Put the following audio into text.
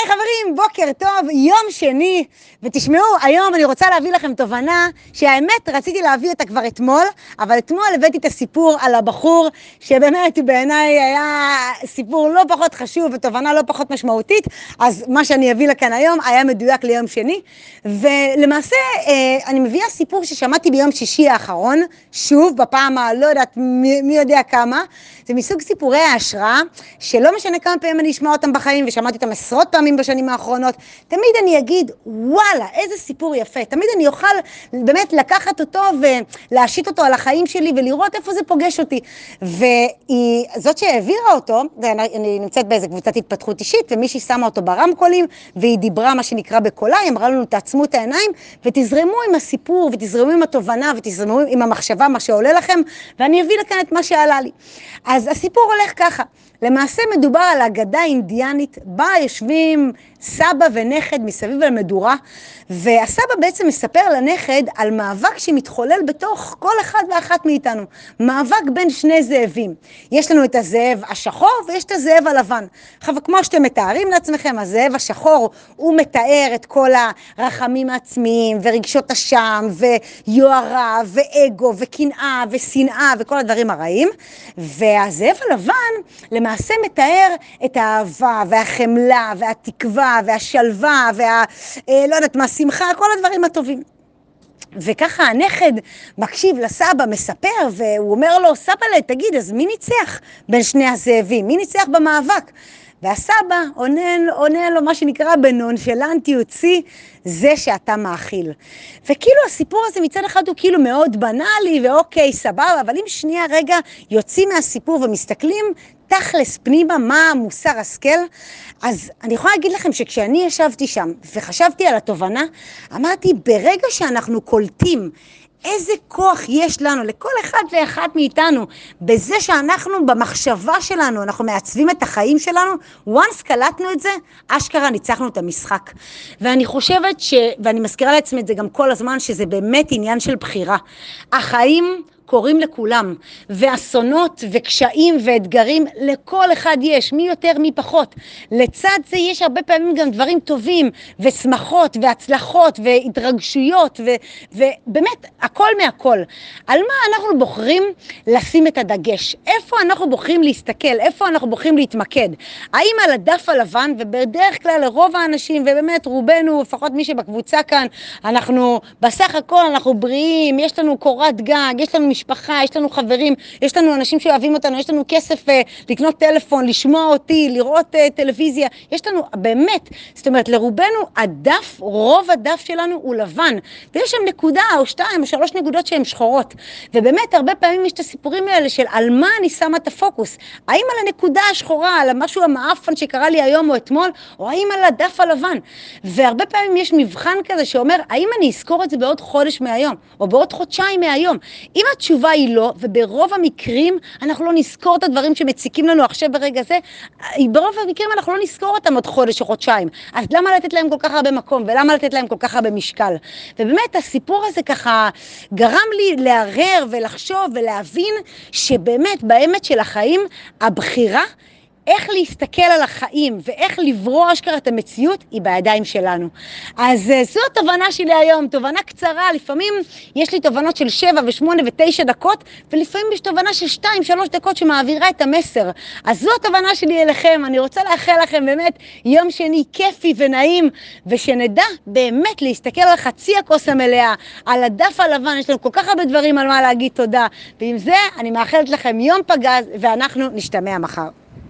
היי חברים, בוקר טוב, יום שני, ותשמעו, היום אני רוצה להביא לכם תובנה שהאמת רציתי להביא אותה כבר אתמול, אבל אתמול הבאתי את הסיפור על הבחור, שבאמת בעיניי היה סיפור לא פחות חשוב ותובנה לא פחות משמעותית, אז מה שאני אביא לכאן היום היה מדויק ליום שני, ולמעשה אה, אני מביאה סיפור ששמעתי ביום שישי האחרון, שוב, בפעם הלא יודעת מי, מי יודע כמה, זה מסוג סיפורי ההשראה, שלא משנה כמה פעמים אני אשמע אותם בחיים, ושמעתי אותם עשרות פעמים בשנים האחרונות, תמיד אני אגיד, וואלה, איזה סיפור יפה. תמיד אני אוכל באמת לקחת אותו ולהשית אותו על החיים שלי ולראות איפה זה פוגש אותי. וזאת שהעבירה אותו, אני נמצאת באיזה קבוצת התפתחות אישית, ומישהי שמה אותו ברמקולים, והיא דיברה מה שנקרא בקולה, היא אמרה לנו, תעצמו את העיניים ותזרמו עם הסיפור, ותזרמו עם התובנה, ותזרמו עם המחשבה, מה שעולה לכם, ואני אביא לכאן את מה שעלה לי. אז הסיפור הולך ככה. למעשה מדובר על אגדה אינדיאנית, בה יושבים סבא ונכד מסביב למדורה, והסבא בעצם מספר לנכד על מאבק שמתחולל בתוך כל אחד ואחת מאיתנו. מאבק בין שני זאבים. יש לנו את הזאב השחור ויש את הזאב הלבן. עכשיו, כמו שאתם מתארים לעצמכם, הזאב השחור, הוא מתאר את כל הרחמים העצמיים ורגשות אשם ויוהרה ואגו וקנאה ושנאה וכל הדברים הרעים, והזאב הלבן למעשה מתאר את האהבה והחמלה והתקווה והשלווה וה... אה, לא יודעת מה, שמחה, כל הדברים הטובים. וככה הנכד מקשיב לסבא, מספר, והוא אומר לו, סבא'לה, תגיד, אז מי ניצח בין שני הזאבים? מי ניצח במאבק? והסבא עונה, עונה לו מה שנקרא בנונשלנטיות שיא, זה שאתה מאכיל. וכאילו הסיפור הזה מצד אחד הוא כאילו מאוד בנאלי, ואוקיי, סבבה, אבל אם שנייה רגע יוצאים מהסיפור ומסתכלים תכלס פנימה מה מוסר השכל, אז אני יכולה להגיד לכם שכשאני ישבתי שם וחשבתי על התובנה, אמרתי, ברגע שאנחנו קולטים איזה כוח יש לנו, לכל אחד ואחת מאיתנו, בזה שאנחנו במחשבה שלנו, אנחנו מעצבים את החיים שלנו, once קלטנו את זה, אשכרה ניצחנו את המשחק. ואני חושבת ש... ואני מזכירה לעצמי את זה גם כל הזמן, שזה באמת עניין של בחירה. החיים קורים לכולם, ואסונות וקשיים ואתגרים לכל אחד יש, מי יותר מי פחות. לצד זה יש הרבה פעמים גם דברים טובים, ושמחות, והצלחות, והתרגשויות, ו, ובאמת הכל מהכל. על מה אנחנו בוחרים לשים את הדגש? איפה אנחנו בוחרים להסתכל? איפה אנחנו בוחרים להתמקד? האם על הדף הלבן, ובדרך כלל לרוב האנשים, ובאמת רובנו, לפחות מי שבקבוצה כאן, אנחנו בסך הכל אנחנו בריאים, יש לנו קורת גג, יש לנו משפחה, יש לנו חברים, יש לנו אנשים שאוהבים אותנו, יש לנו כסף uh, לקנות טלפון, לשמוע אותי, לראות uh, טלוויזיה, יש לנו, באמת, זאת אומרת, לרובנו הדף, רוב הדף שלנו הוא לבן, ויש שם נקודה או שתיים או שלוש נקודות שהן שחורות, ובאמת הרבה פעמים יש את הסיפורים האלה של על מה אני שמה את הפוקוס, האם על הנקודה השחורה, על המשהו המאפן שקרה לי היום או אתמול, או האם על הדף הלבן, והרבה פעמים יש מבחן כזה שאומר, האם אני אזכור את זה בעוד חודש מהיום, או בעוד חודשיים מהיום, אם התשובה היא לא, וברוב המקרים אנחנו לא נזכור את הדברים שמציקים לנו עכשיו ברגע זה, ברוב המקרים אנחנו לא נזכור אותם עוד חודש או חודשיים. אז למה לתת להם כל כך הרבה מקום, ולמה לתת להם כל כך הרבה משקל? ובאמת הסיפור הזה ככה גרם לי לערער ולחשוב ולהבין שבאמת באמת של החיים הבחירה איך להסתכל על החיים ואיך לברוא אשכרה את המציאות היא בידיים שלנו. אז אה, זו התובנה שלי היום, תובנה קצרה, לפעמים יש לי תובנות של שבע ושמונה ותשע דקות, ולפעמים יש תובנה של שתיים, שלוש דקות שמעבירה את המסר. אז זו התובנה שלי אליכם, אני רוצה לאחל לכם באמת יום שני כיפי ונעים, ושנדע באמת להסתכל על חצי הכוס המלאה, על הדף הלבן, יש לנו כל כך הרבה דברים על מה להגיד תודה, ועם זה אני מאחלת לכם יום פגז, ואנחנו נשתמע מחר.